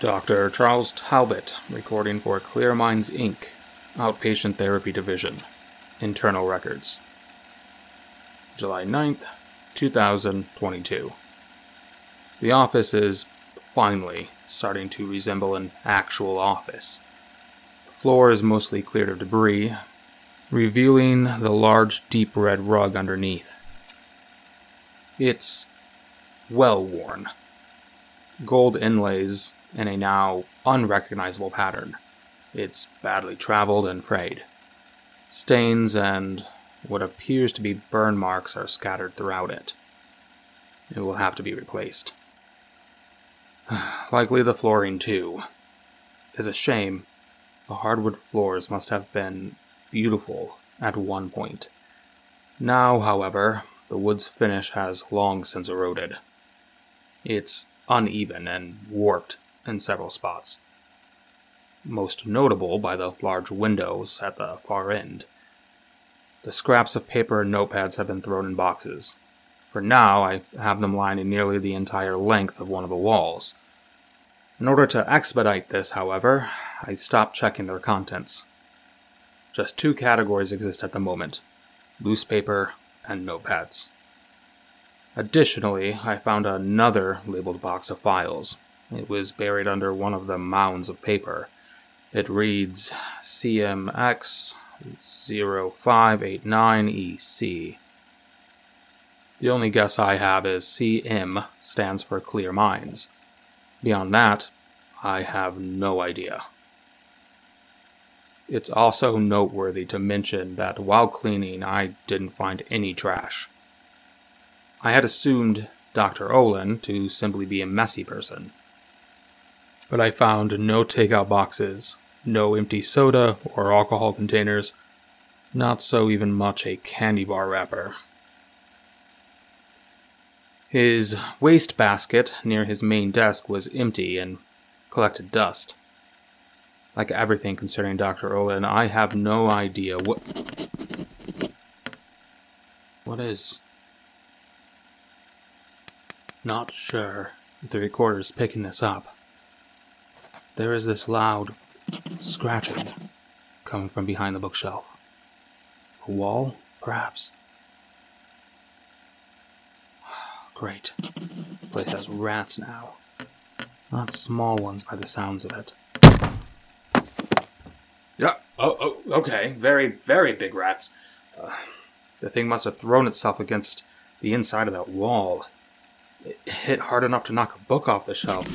Dr. Charles Talbot, recording for Clear Minds Inc., Outpatient Therapy Division, Internal Records. July 9th, 2022. The office is finally starting to resemble an actual office. The floor is mostly cleared of debris, revealing the large, deep red rug underneath. It's well worn. Gold inlays in a now unrecognizable pattern. It's badly traveled and frayed. Stains and what appears to be burn marks are scattered throughout it. It will have to be replaced. Likely the flooring, too. It's a shame. The hardwood floors must have been beautiful at one point. Now, however, the wood's finish has long since eroded. It's uneven and warped in several spots. Most notable by the large windows at the far end. The scraps of paper and notepads have been thrown in boxes. For now, I have them lining nearly the entire length of one of the walls. In order to expedite this, however, I stopped checking their contents. Just two categories exist at the moment loose paper and notepads. Additionally, I found another labeled box of files. It was buried under one of the mounds of paper. It reads CMX 0589EC. The only guess I have is CM stands for Clear Minds. Beyond that, I have no idea. It's also noteworthy to mention that while cleaning, I didn't find any trash. I had assumed Dr. Olin to simply be a messy person. But I found no takeout boxes, no empty soda or alcohol containers, not so even much a candy bar wrapper. His waste basket near his main desk was empty and collected dust. Like everything concerning Dr. Olin, I have no idea what. What is? Not sure if the recorder's picking this up. There is this loud scratching coming from behind the bookshelf. A wall, perhaps. Great. The place has rats now. Not small ones by the sounds of it. Yeah, oh, oh okay. Very, very big rats. Uh, the thing must have thrown itself against the inside of that wall. It hit hard enough to knock a book off the shelf.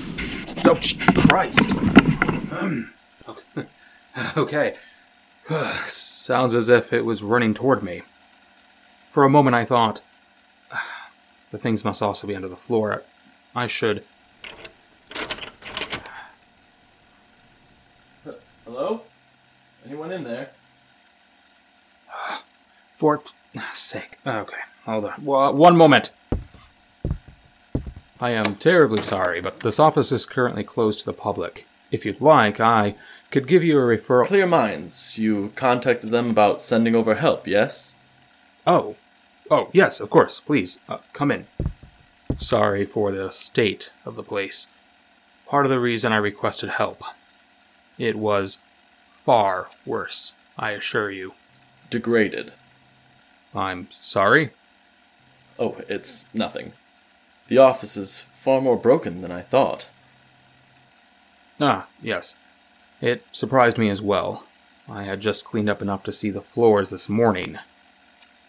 Oh, Christ! okay. Sounds as if it was running toward me. For a moment I thought, the things must also be under the floor. I should. Hello? Anyone in there? For sake. Okay, hold on. One moment. I am terribly sorry, but this office is currently closed to the public. If you'd like, I could give you a referral. Clear Minds. You contacted them about sending over help, yes? Oh. Oh, yes, of course. Please, uh, come in. Sorry for the state of the place. Part of the reason I requested help. It was far worse, I assure you. Degraded. I'm sorry? Oh, it's nothing. The office is far more broken than I thought. Ah, yes. It surprised me as well. I had just cleaned up enough to see the floors this morning.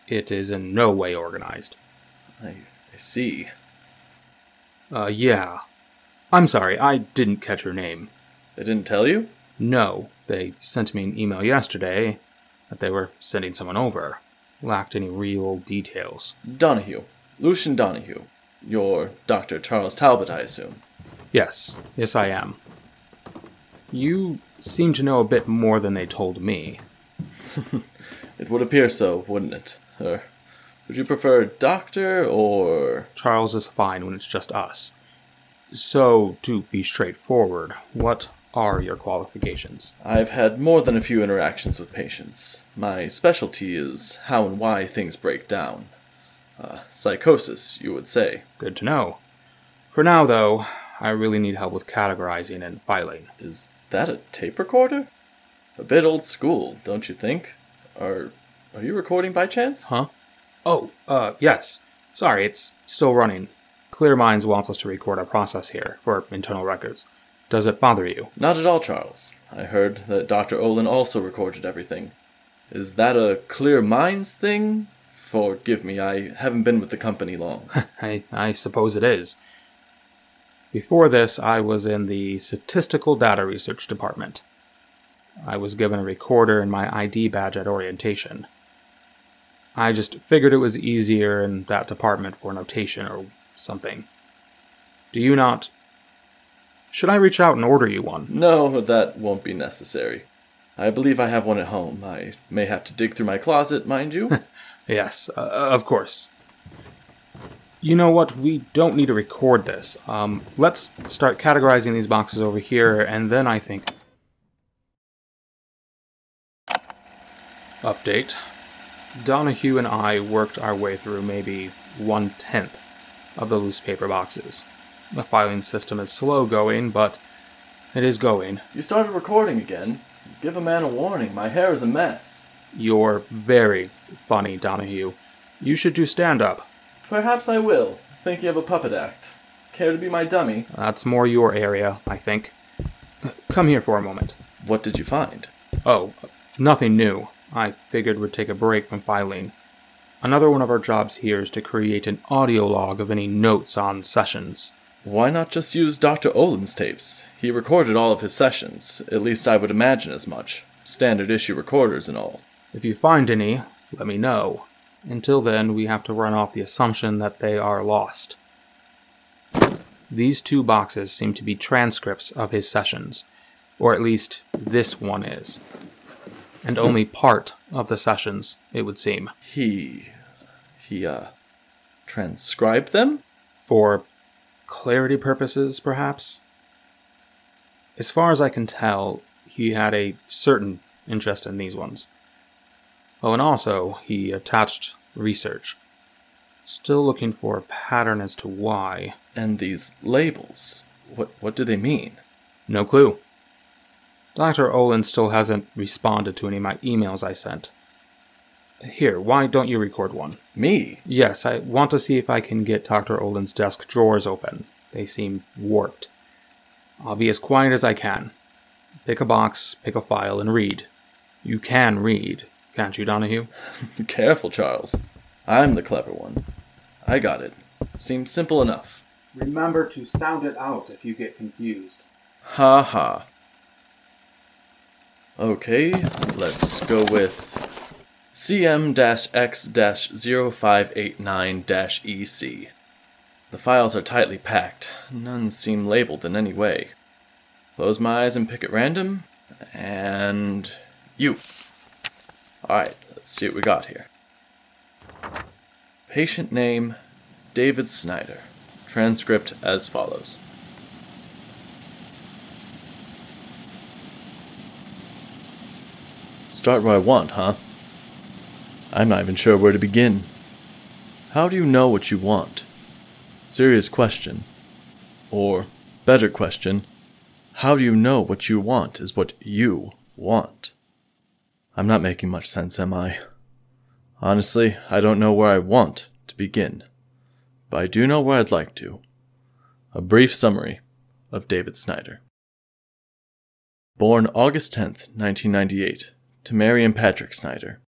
It is in no way organized. I, I see. Uh, yeah. I'm sorry, I didn't catch your name. They didn't tell you? No, they sent me an email yesterday that they were sending someone over. Lacked any real details. Donahue. Lucian Donahue. You're Dr. Charles Talbot, I assume. Yes, yes, I am. You seem to know a bit more than they told me. it would appear so, wouldn't it? Or would you prefer doctor or. Charles is fine when it's just us. So, to be straightforward, what are your qualifications? I've had more than a few interactions with patients. My specialty is how and why things break down. Uh, psychosis, you would say. Good to know. For now, though, I really need help with categorizing and filing. Is that a tape recorder? A bit old school, don't you think? Are are you recording by chance? Huh? Oh, uh, yes. Sorry, it's still running. Clear Minds wants us to record our process here for internal records. Does it bother you? Not at all, Charles. I heard that Dr. Olin also recorded everything. Is that a Clear Minds thing? Forgive me, I haven't been with the company long. I, I suppose it is. Before this, I was in the Statistical Data Research Department. I was given a recorder and my ID badge at orientation. I just figured it was easier in that department for notation or something. Do you not? Should I reach out and order you one? no, that won't be necessary. I believe I have one at home. I may have to dig through my closet, mind you. Yes, uh, of course. You know what? We don't need to record this. Um, let's start categorizing these boxes over here, and then I think. Update. Donahue and I worked our way through maybe one tenth of the loose paper boxes. The filing system is slow going, but it is going. you started recording again. Give a man a warning. My hair is a mess. You're very funny, Donahue. You should do stand up. Perhaps I will. Thinking of a puppet act. Care to be my dummy? That's more your area, I think. Come here for a moment. What did you find? Oh, nothing new. I figured we'd take a break from filing. Another one of our jobs here is to create an audio log of any notes on sessions. Why not just use Dr. Olin's tapes? He recorded all of his sessions. At least I would imagine as much. Standard issue recorders and all. If you find any, let me know. Until then, we have to run off the assumption that they are lost. These two boxes seem to be transcripts of his sessions, or at least this one is. And only part of the sessions, it would seem. He. he, uh. transcribed them? For clarity purposes, perhaps? As far as I can tell, he had a certain interest in these ones. Oh, and also, he attached research. Still looking for a pattern as to why. And these labels. What, what do they mean? No clue. Dr. Olin still hasn't responded to any of my emails I sent. Here, why don't you record one? Me? Yes, I want to see if I can get Dr. Olin's desk drawers open. They seem warped. I'll be as quiet as I can. Pick a box, pick a file, and read. You can read, can't you, Donahue? Careful, Charles. I'm the clever one. I got it. Seems simple enough. Remember to sound it out if you get confused. Ha ha. Okay, let's go with CM X 0589 EC. The files are tightly packed. None seem labeled in any way. Close my eyes and pick at random. And. You. Alright, let's see what we got here. Patient name David Snyder. Transcript as follows. Start where I want, huh? I'm not even sure where to begin. How do you know what you want? Serious question. Or, better question, how do you know what you want is what you want? I'm not making much sense, am I? Honestly, I don't know where I want to begin, but I do know where I'd like to. A brief summary of David Snyder. Born August 10th, 1998, to Mary and Patrick Snyder.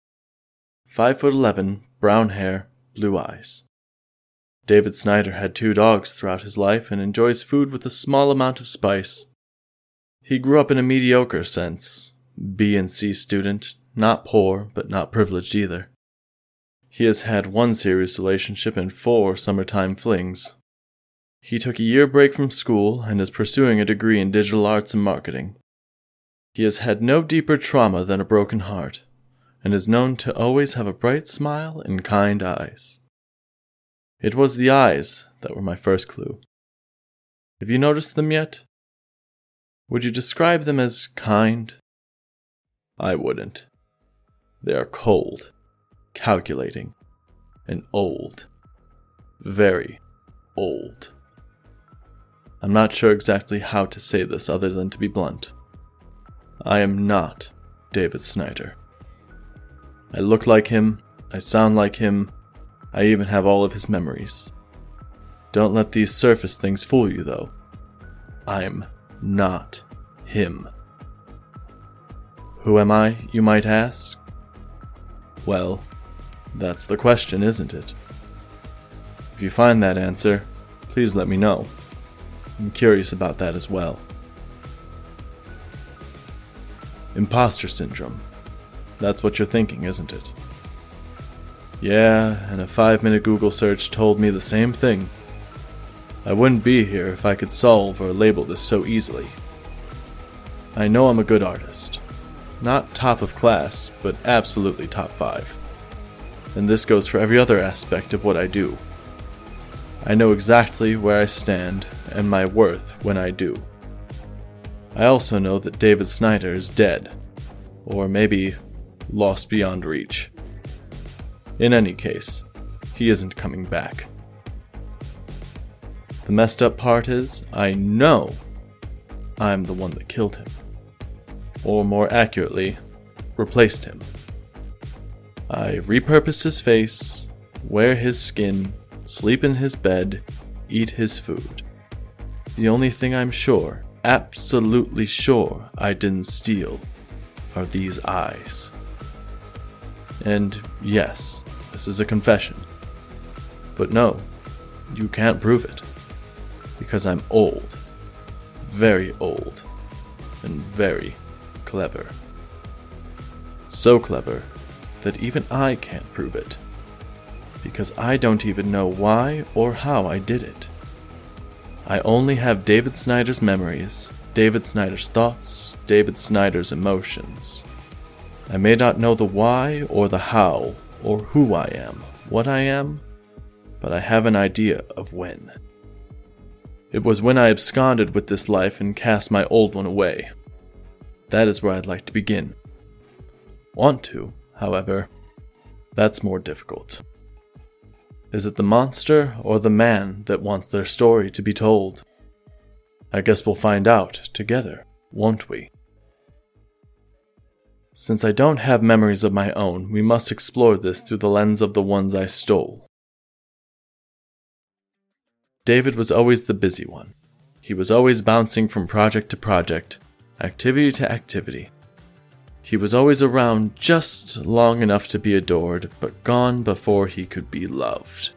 5 foot 11, brown hair, blue eyes. David Snyder had two dogs throughout his life and enjoys food with a small amount of spice. He grew up in a mediocre sense, B and C student, not poor, but not privileged either. He has had one serious relationship and four summertime flings. He took a year break from school and is pursuing a degree in digital arts and marketing. He has had no deeper trauma than a broken heart, and is known to always have a bright smile and kind eyes. It was the eyes that were my first clue. Have you noticed them yet? Would you describe them as kind? I wouldn't. They are cold, calculating, and old. Very old. I'm not sure exactly how to say this other than to be blunt. I am not David Snyder. I look like him, I sound like him, I even have all of his memories. Don't let these surface things fool you, though. I'm not him. Who am I, you might ask? Well, that's the question, isn't it? If you find that answer, please let me know. I'm curious about that as well. Imposter syndrome. That's what you're thinking, isn't it? Yeah, and a five minute Google search told me the same thing. I wouldn't be here if I could solve or label this so easily. I know I'm a good artist. Not top of class, but absolutely top five. And this goes for every other aspect of what I do. I know exactly where I stand and my worth when I do. I also know that David Snyder is dead, or maybe lost beyond reach. In any case, he isn't coming back. The messed up part is, I know I'm the one that killed him. Or more accurately, replaced him. I repurposed his face, wear his skin, sleep in his bed, eat his food. The only thing I'm sure, absolutely sure, I didn't steal are these eyes. And yes, this is a confession. But no, you can't prove it. Because I'm old. Very old. And very clever. So clever that even I can't prove it. Because I don't even know why or how I did it. I only have David Snyder's memories, David Snyder's thoughts, David Snyder's emotions. I may not know the why or the how or who I am, what I am, but I have an idea of when. It was when I absconded with this life and cast my old one away. That is where I'd like to begin. Want to, however, that's more difficult. Is it the monster or the man that wants their story to be told? I guess we'll find out together, won't we? Since I don't have memories of my own, we must explore this through the lens of the ones I stole. David was always the busy one. He was always bouncing from project to project, activity to activity. He was always around just long enough to be adored, but gone before he could be loved.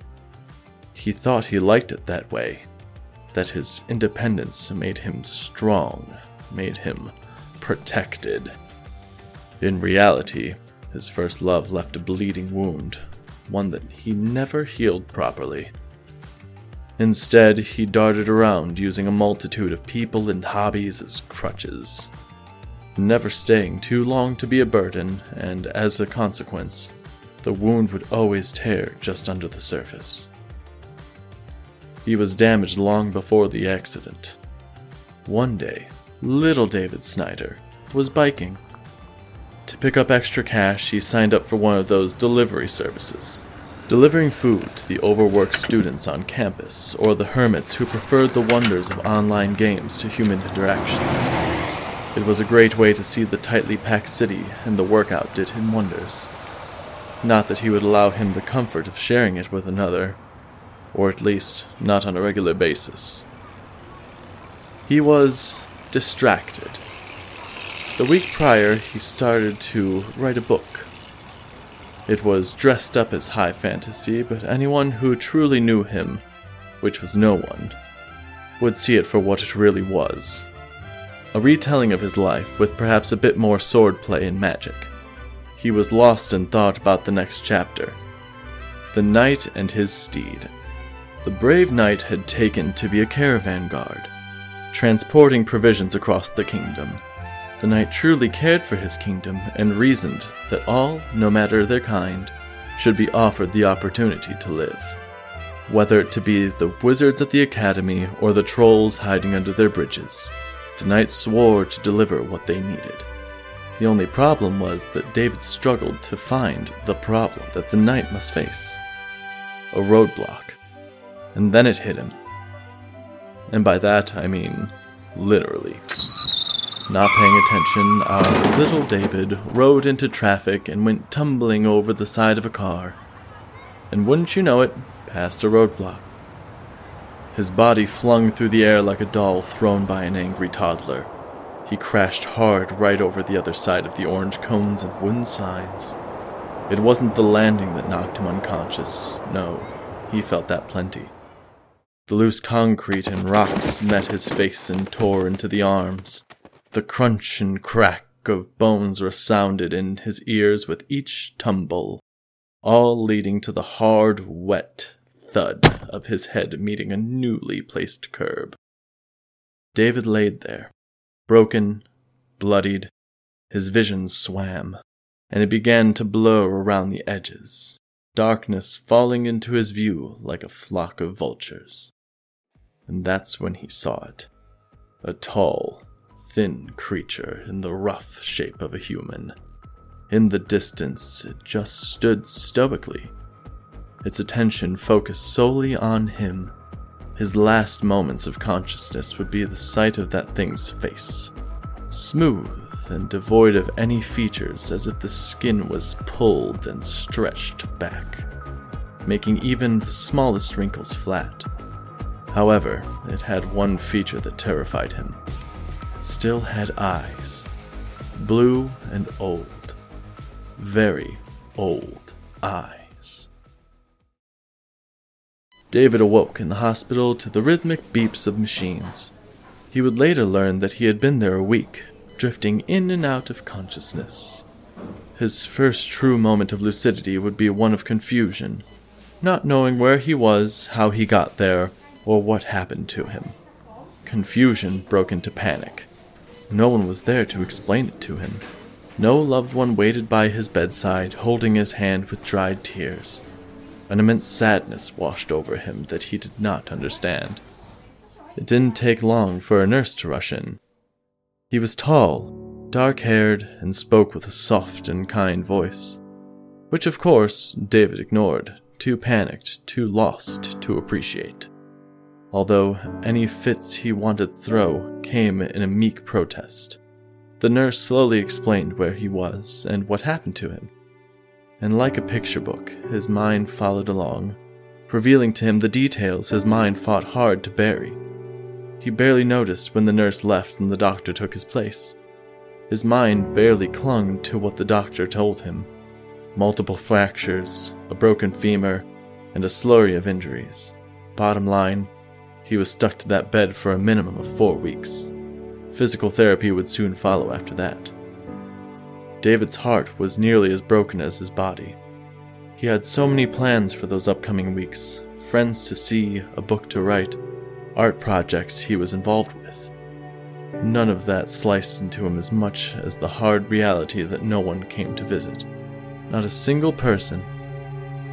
He thought he liked it that way, that his independence made him strong, made him protected. In reality, his first love left a bleeding wound, one that he never healed properly. Instead, he darted around using a multitude of people and hobbies as crutches, never staying too long to be a burden, and as a consequence, the wound would always tear just under the surface. He was damaged long before the accident. One day, little David Snyder was biking to pick up extra cash, he signed up for one of those delivery services, delivering food to the overworked students on campus or the hermits who preferred the wonders of online games to human interactions. It was a great way to see the tightly packed city, and the workout did him wonders. Not that he would allow him the comfort of sharing it with another, or at least not on a regular basis. He was distracted the week prior, he started to write a book. It was dressed up as high fantasy, but anyone who truly knew him, which was no one, would see it for what it really was a retelling of his life with perhaps a bit more swordplay and magic. He was lost in thought about the next chapter the knight and his steed. The brave knight had taken to be a caravan guard, transporting provisions across the kingdom the knight truly cared for his kingdom and reasoned that all, no matter their kind, should be offered the opportunity to live. Whether it to be the wizards at the academy or the trolls hiding under their bridges, the knight swore to deliver what they needed. The only problem was that David struggled to find the problem that the knight must face a roadblock. And then it hit him. And by that, I mean literally. Not paying attention, our little David rode into traffic and went tumbling over the side of a car. And wouldn't you know it, past a roadblock. His body flung through the air like a doll thrown by an angry toddler. He crashed hard right over the other side of the orange cones and wooden signs. It wasn't the landing that knocked him unconscious. No, he felt that plenty. The loose concrete and rocks met his face and tore into the arms. The crunch and crack of bones resounded in his ears with each tumble, all leading to the hard, wet thud of his head meeting a newly placed curb. David laid there, broken, bloodied, his vision swam, and it began to blur around the edges, darkness falling into his view like a flock of vultures. And that's when he saw it a tall, thin creature in the rough shape of a human. In the distance, it just stood stoically, its attention focused solely on him. His last moments of consciousness would be the sight of that thing's face. Smooth and devoid of any features, as if the skin was pulled and stretched back, making even the smallest wrinkles flat. However, it had one feature that terrified him. It still had eyes. Blue and old. Very old eyes. David awoke in the hospital to the rhythmic beeps of machines. He would later learn that he had been there a week, drifting in and out of consciousness. His first true moment of lucidity would be one of confusion, not knowing where he was, how he got there, or what happened to him. Confusion broke into panic. No one was there to explain it to him. No loved one waited by his bedside, holding his hand with dried tears. An immense sadness washed over him that he did not understand. It didn't take long for a nurse to rush in. He was tall, dark haired, and spoke with a soft and kind voice, which of course David ignored, too panicked, too lost to appreciate although any fits he wanted throw came in a meek protest. The nurse slowly explained where he was and what happened to him. And like a picture book, his mind followed along, revealing to him the details his mind fought hard to bury. He barely noticed when the nurse left and the doctor took his place. His mind barely clung to what the doctor told him multiple fractures, a broken femur, and a slurry of injuries. Bottom line, he was stuck to that bed for a minimum of four weeks. Physical therapy would soon follow after that. David's heart was nearly as broken as his body. He had so many plans for those upcoming weeks friends to see, a book to write, art projects he was involved with. None of that sliced into him as much as the hard reality that no one came to visit. Not a single person.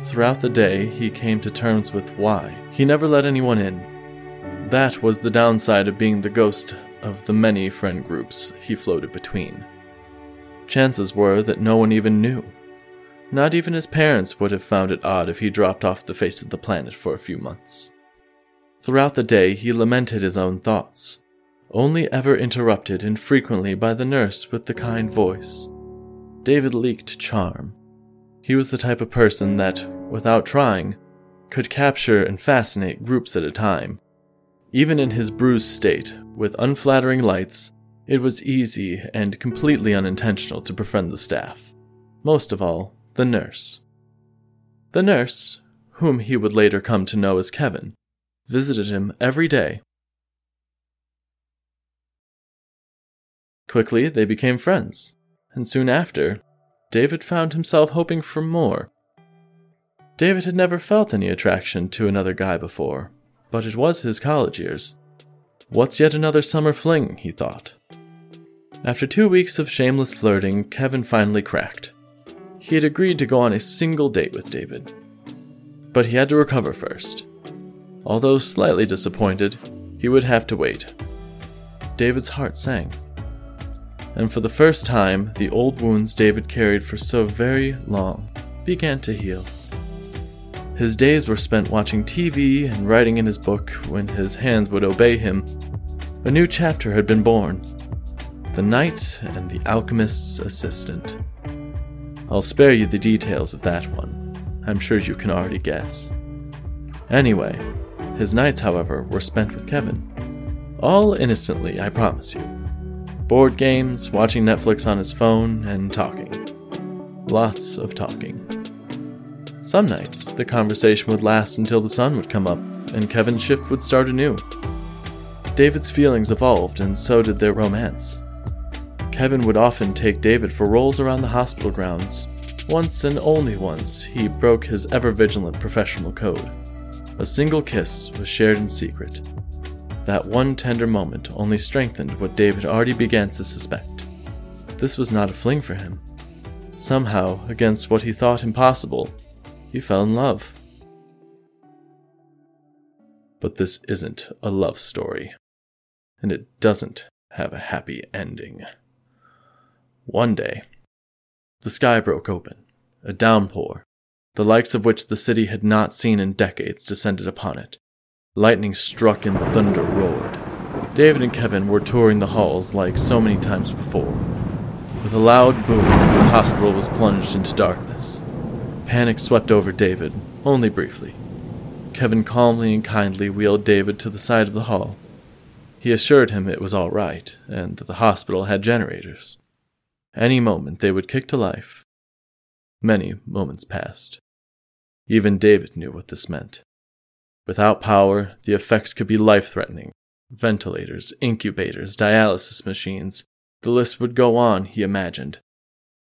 Throughout the day, he came to terms with why. He never let anyone in, that was the downside of being the ghost of the many friend groups he floated between. Chances were that no one even knew. Not even his parents would have found it odd if he dropped off the face of the planet for a few months. Throughout the day, he lamented his own thoughts, only ever interrupted infrequently by the nurse with the kind voice. David leaked charm. He was the type of person that, without trying, could capture and fascinate groups at a time, even in his bruised state, with unflattering lights, it was easy and completely unintentional to befriend the staff. Most of all, the nurse. The nurse, whom he would later come to know as Kevin, visited him every day. Quickly, they became friends, and soon after, David found himself hoping for more. David had never felt any attraction to another guy before, but it was his college years. What's yet another summer fling, he thought. After two weeks of shameless flirting, Kevin finally cracked. He had agreed to go on a single date with David. But he had to recover first. Although slightly disappointed, he would have to wait. David's heart sank. And for the first time, the old wounds David carried for so very long began to heal. His days were spent watching TV and writing in his book when his hands would obey him. A new chapter had been born The Knight and the Alchemist's Assistant. I'll spare you the details of that one. I'm sure you can already guess. Anyway, his nights, however, were spent with Kevin. All innocently, I promise you. Board games, watching Netflix on his phone, and talking. Lots of talking. Some nights, the conversation would last until the sun would come up, and Kevin's shift would start anew. David's feelings evolved, and so did their romance. Kevin would often take David for rolls around the hospital grounds. Once and only once, he broke his ever vigilant professional code. A single kiss was shared in secret. That one tender moment only strengthened what David already began to suspect. This was not a fling for him. Somehow, against what he thought impossible, he fell in love. But this isn't a love story, and it doesn't have a happy ending. One day, the sky broke open. A downpour, the likes of which the city had not seen in decades, descended upon it. Lightning struck and thunder roared. David and Kevin were touring the halls like so many times before. With a loud boom, the hospital was plunged into darkness. Panic swept over David, only briefly. Kevin calmly and kindly wheeled David to the side of the hall. He assured him it was all right, and that the hospital had generators. Any moment they would kick to life. Many moments passed. Even David knew what this meant. Without power, the effects could be life threatening. Ventilators, incubators, dialysis machines, the list would go on, he imagined.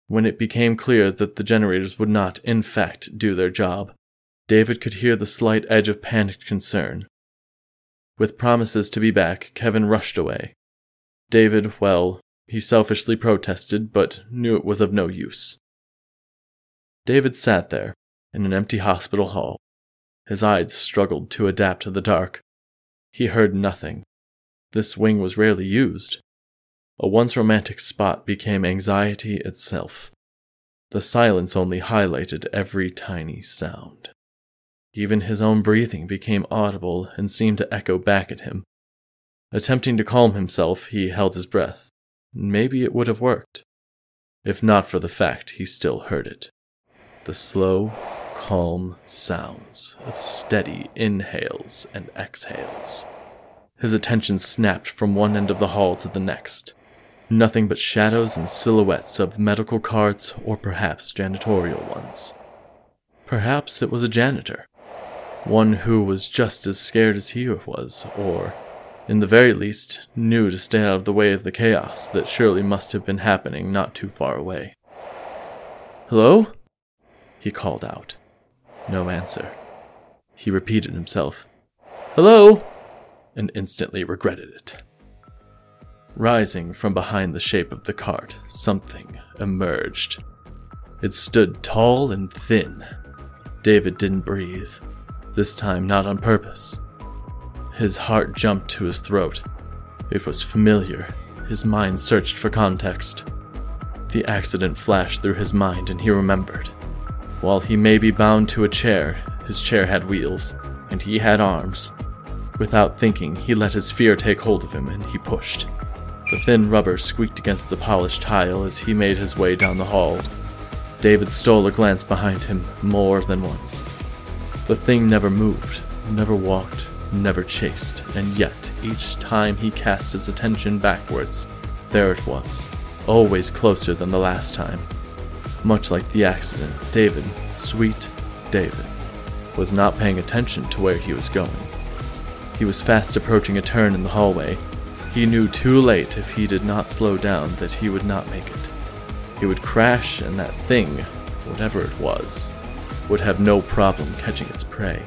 When it became clear that the generators would not, in fact, do their job, David could hear the slight edge of panicked concern. With promises to be back, Kevin rushed away. David, well, he selfishly protested, but knew it was of no use. David sat there, in an empty hospital hall. His eyes struggled to adapt to the dark. He heard nothing. This wing was rarely used. A once romantic spot became anxiety itself. The silence only highlighted every tiny sound. Even his own breathing became audible and seemed to echo back at him. Attempting to calm himself, he held his breath. Maybe it would have worked, if not for the fact he still heard it. The slow, calm sounds of steady inhales and exhales. His attention snapped from one end of the hall to the next. Nothing but shadows and silhouettes of medical carts or perhaps janitorial ones. Perhaps it was a janitor. One who was just as scared as he was, or, in the very least, knew to stay out of the way of the chaos that surely must have been happening not too far away. Hello? He called out. No answer. He repeated himself, Hello? and instantly regretted it. Rising from behind the shape of the cart, something emerged. It stood tall and thin. David didn't breathe, this time not on purpose. His heart jumped to his throat. It was familiar. His mind searched for context. The accident flashed through his mind and he remembered. While he may be bound to a chair, his chair had wheels, and he had arms. Without thinking, he let his fear take hold of him and he pushed. The thin rubber squeaked against the polished tile as he made his way down the hall. David stole a glance behind him more than once. The thing never moved, never walked, never chased, and yet each time he cast his attention backwards, there it was, always closer than the last time. Much like the accident, David, sweet David, was not paying attention to where he was going. He was fast approaching a turn in the hallway he knew too late if he did not slow down that he would not make it. He would crash, and that thing, whatever it was, would have no problem catching its prey.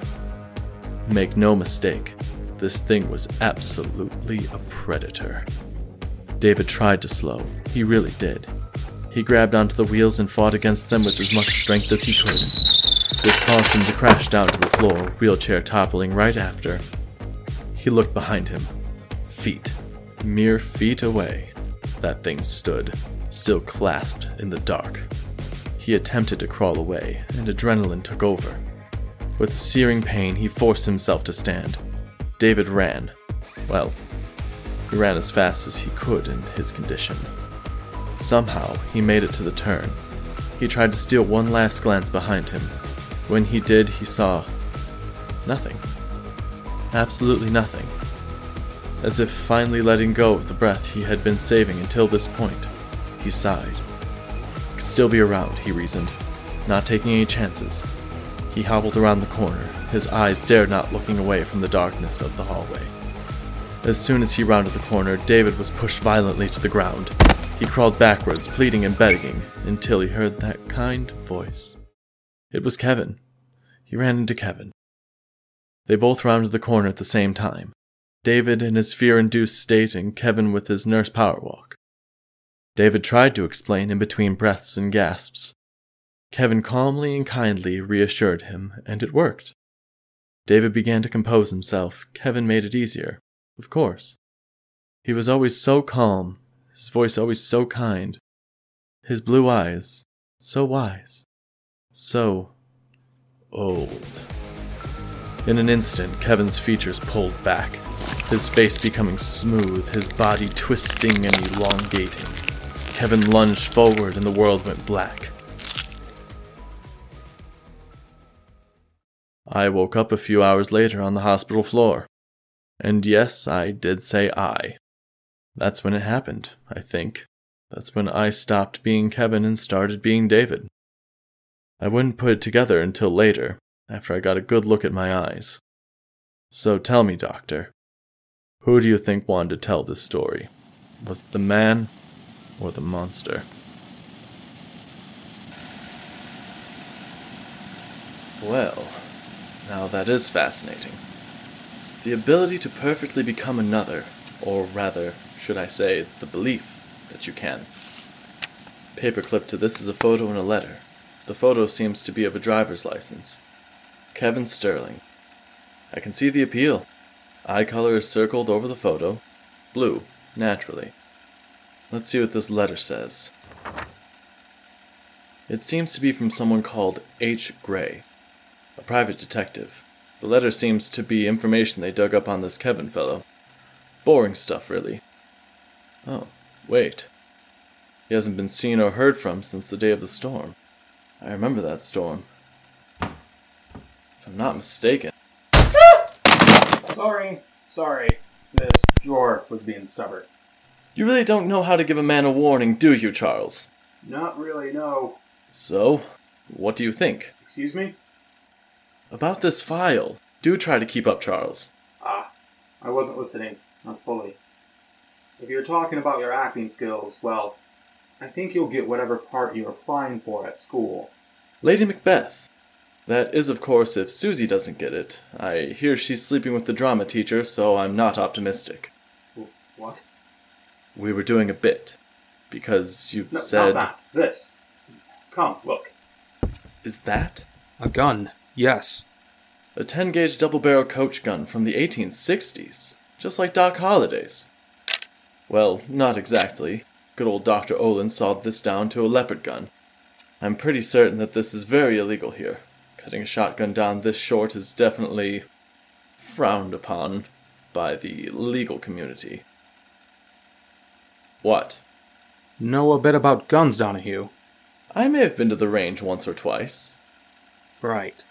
Make no mistake, this thing was absolutely a predator. David tried to slow. He really did. He grabbed onto the wheels and fought against them with as much strength as he could. This caused him to crash down to the floor, wheelchair toppling right after. He looked behind him. Feet Mere feet away, that thing stood, still clasped in the dark. He attempted to crawl away, and adrenaline took over. With searing pain, he forced himself to stand. David ran. Well, he ran as fast as he could in his condition. Somehow, he made it to the turn. He tried to steal one last glance behind him. When he did, he saw nothing. Absolutely nothing. As if finally letting go of the breath he had been saving until this point, he sighed. Could still be around, he reasoned, not taking any chances. He hobbled around the corner, his eyes dared not looking away from the darkness of the hallway. As soon as he rounded the corner, David was pushed violently to the ground. He crawled backwards, pleading and begging, until he heard that kind voice. It was Kevin. He ran into Kevin. They both rounded the corner at the same time. David in his fear induced state and Kevin with his nurse power walk. David tried to explain in between breaths and gasps. Kevin calmly and kindly reassured him, and it worked. David began to compose himself. Kevin made it easier, of course. He was always so calm, his voice always so kind, his blue eyes so wise, so old. In an instant, Kevin's features pulled back, his face becoming smooth, his body twisting and elongating. Kevin lunged forward and the world went black. I woke up a few hours later on the hospital floor. And yes, I did say I. That's when it happened, I think. That's when I stopped being Kevin and started being David. I wouldn't put it together until later, after I got a good look at my eyes. So tell me, Doctor, who do you think wanted to tell this story? Was it the man or the monster? Well, now that is fascinating. The ability to perfectly become another, or rather, should I say, the belief that you can. Paperclip to this is a photo and a letter. The photo seems to be of a driver's license. Kevin Sterling. I can see the appeal. Eye color is circled over the photo. Blue, naturally. Let's see what this letter says. It seems to be from someone called H. Gray, a private detective. The letter seems to be information they dug up on this Kevin fellow. Boring stuff, really. Oh, wait. He hasn't been seen or heard from since the day of the storm. I remember that storm. If I'm not mistaken. Sorry, sorry. This drawer was being stubborn. You really don't know how to give a man a warning, do you, Charles? Not really, no. So, what do you think? Excuse me? About this file. Do try to keep up, Charles. Ah, I wasn't listening. Not fully. If you're talking about your acting skills, well, I think you'll get whatever part you're applying for at school. Lady Macbeth. That is, of course, if Susie doesn't get it. I hear she's sleeping with the drama teacher, so I'm not optimistic. What? We were doing a bit. Because you No, said. not that. This. Come, look. Is that? A gun. Yes. A 10 gauge double barrel coach gun from the 1860s. Just like Doc Holliday's. Well, not exactly. Good old Dr. Olin sawed this down to a leopard gun. I'm pretty certain that this is very illegal here. Cutting a shotgun down this short is definitely frowned upon by the legal community. What? Know a bit about guns, Donahue. I may have been to the range once or twice. Right.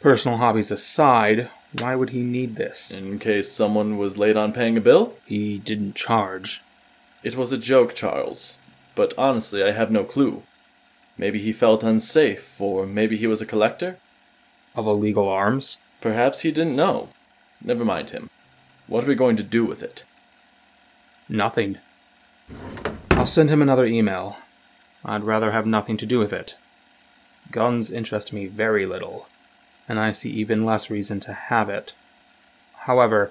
Personal hobbies aside, why would he need this? In case someone was late on paying a bill? He didn't charge. It was a joke, Charles. But honestly, I have no clue. Maybe he felt unsafe, or maybe he was a collector? Of illegal arms? Perhaps he didn't know. Never mind him. What are we going to do with it? Nothing. I'll send him another email. I'd rather have nothing to do with it. Guns interest me very little, and I see even less reason to have it. However,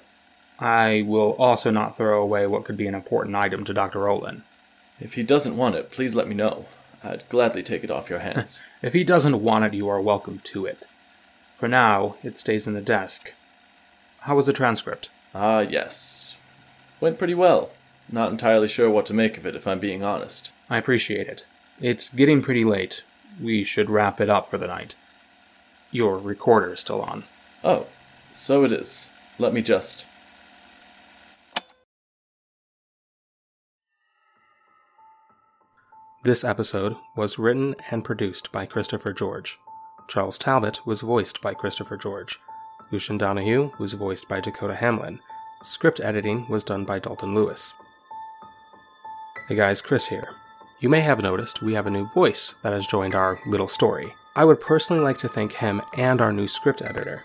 I will also not throw away what could be an important item to Dr. Olin. If he doesn't want it, please let me know. I'd gladly take it off your hands. If he doesn't want it, you are welcome to it. For now, it stays in the desk. How was the transcript? ah, yes. Went pretty well. Not entirely sure what to make of it, if I'm being honest. I appreciate it. It's getting pretty late. We should wrap it up for the night. your recorder is still on. Oh, so it is. Let me just. This episode was written and produced by Christopher George. Charles Talbot was voiced by Christopher George. Lucian Donahue was voiced by Dakota Hamlin. Script editing was done by Dalton Lewis. Hey guys, Chris here. You may have noticed we have a new voice that has joined our little story. I would personally like to thank him and our new script editor.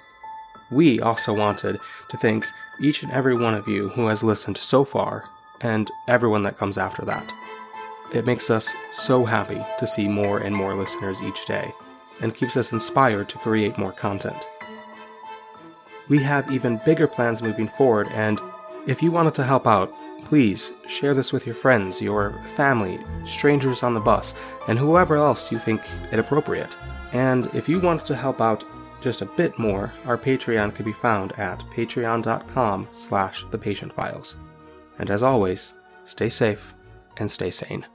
We also wanted to thank each and every one of you who has listened so far, and everyone that comes after that. It makes us so happy to see more and more listeners each day, and keeps us inspired to create more content. We have even bigger plans moving forward, and if you wanted to help out, please share this with your friends, your family, strangers on the bus, and whoever else you think it appropriate. And if you wanted to help out just a bit more, our Patreon can be found at patreon.com slash thepatientfiles. And as always, stay safe and stay sane.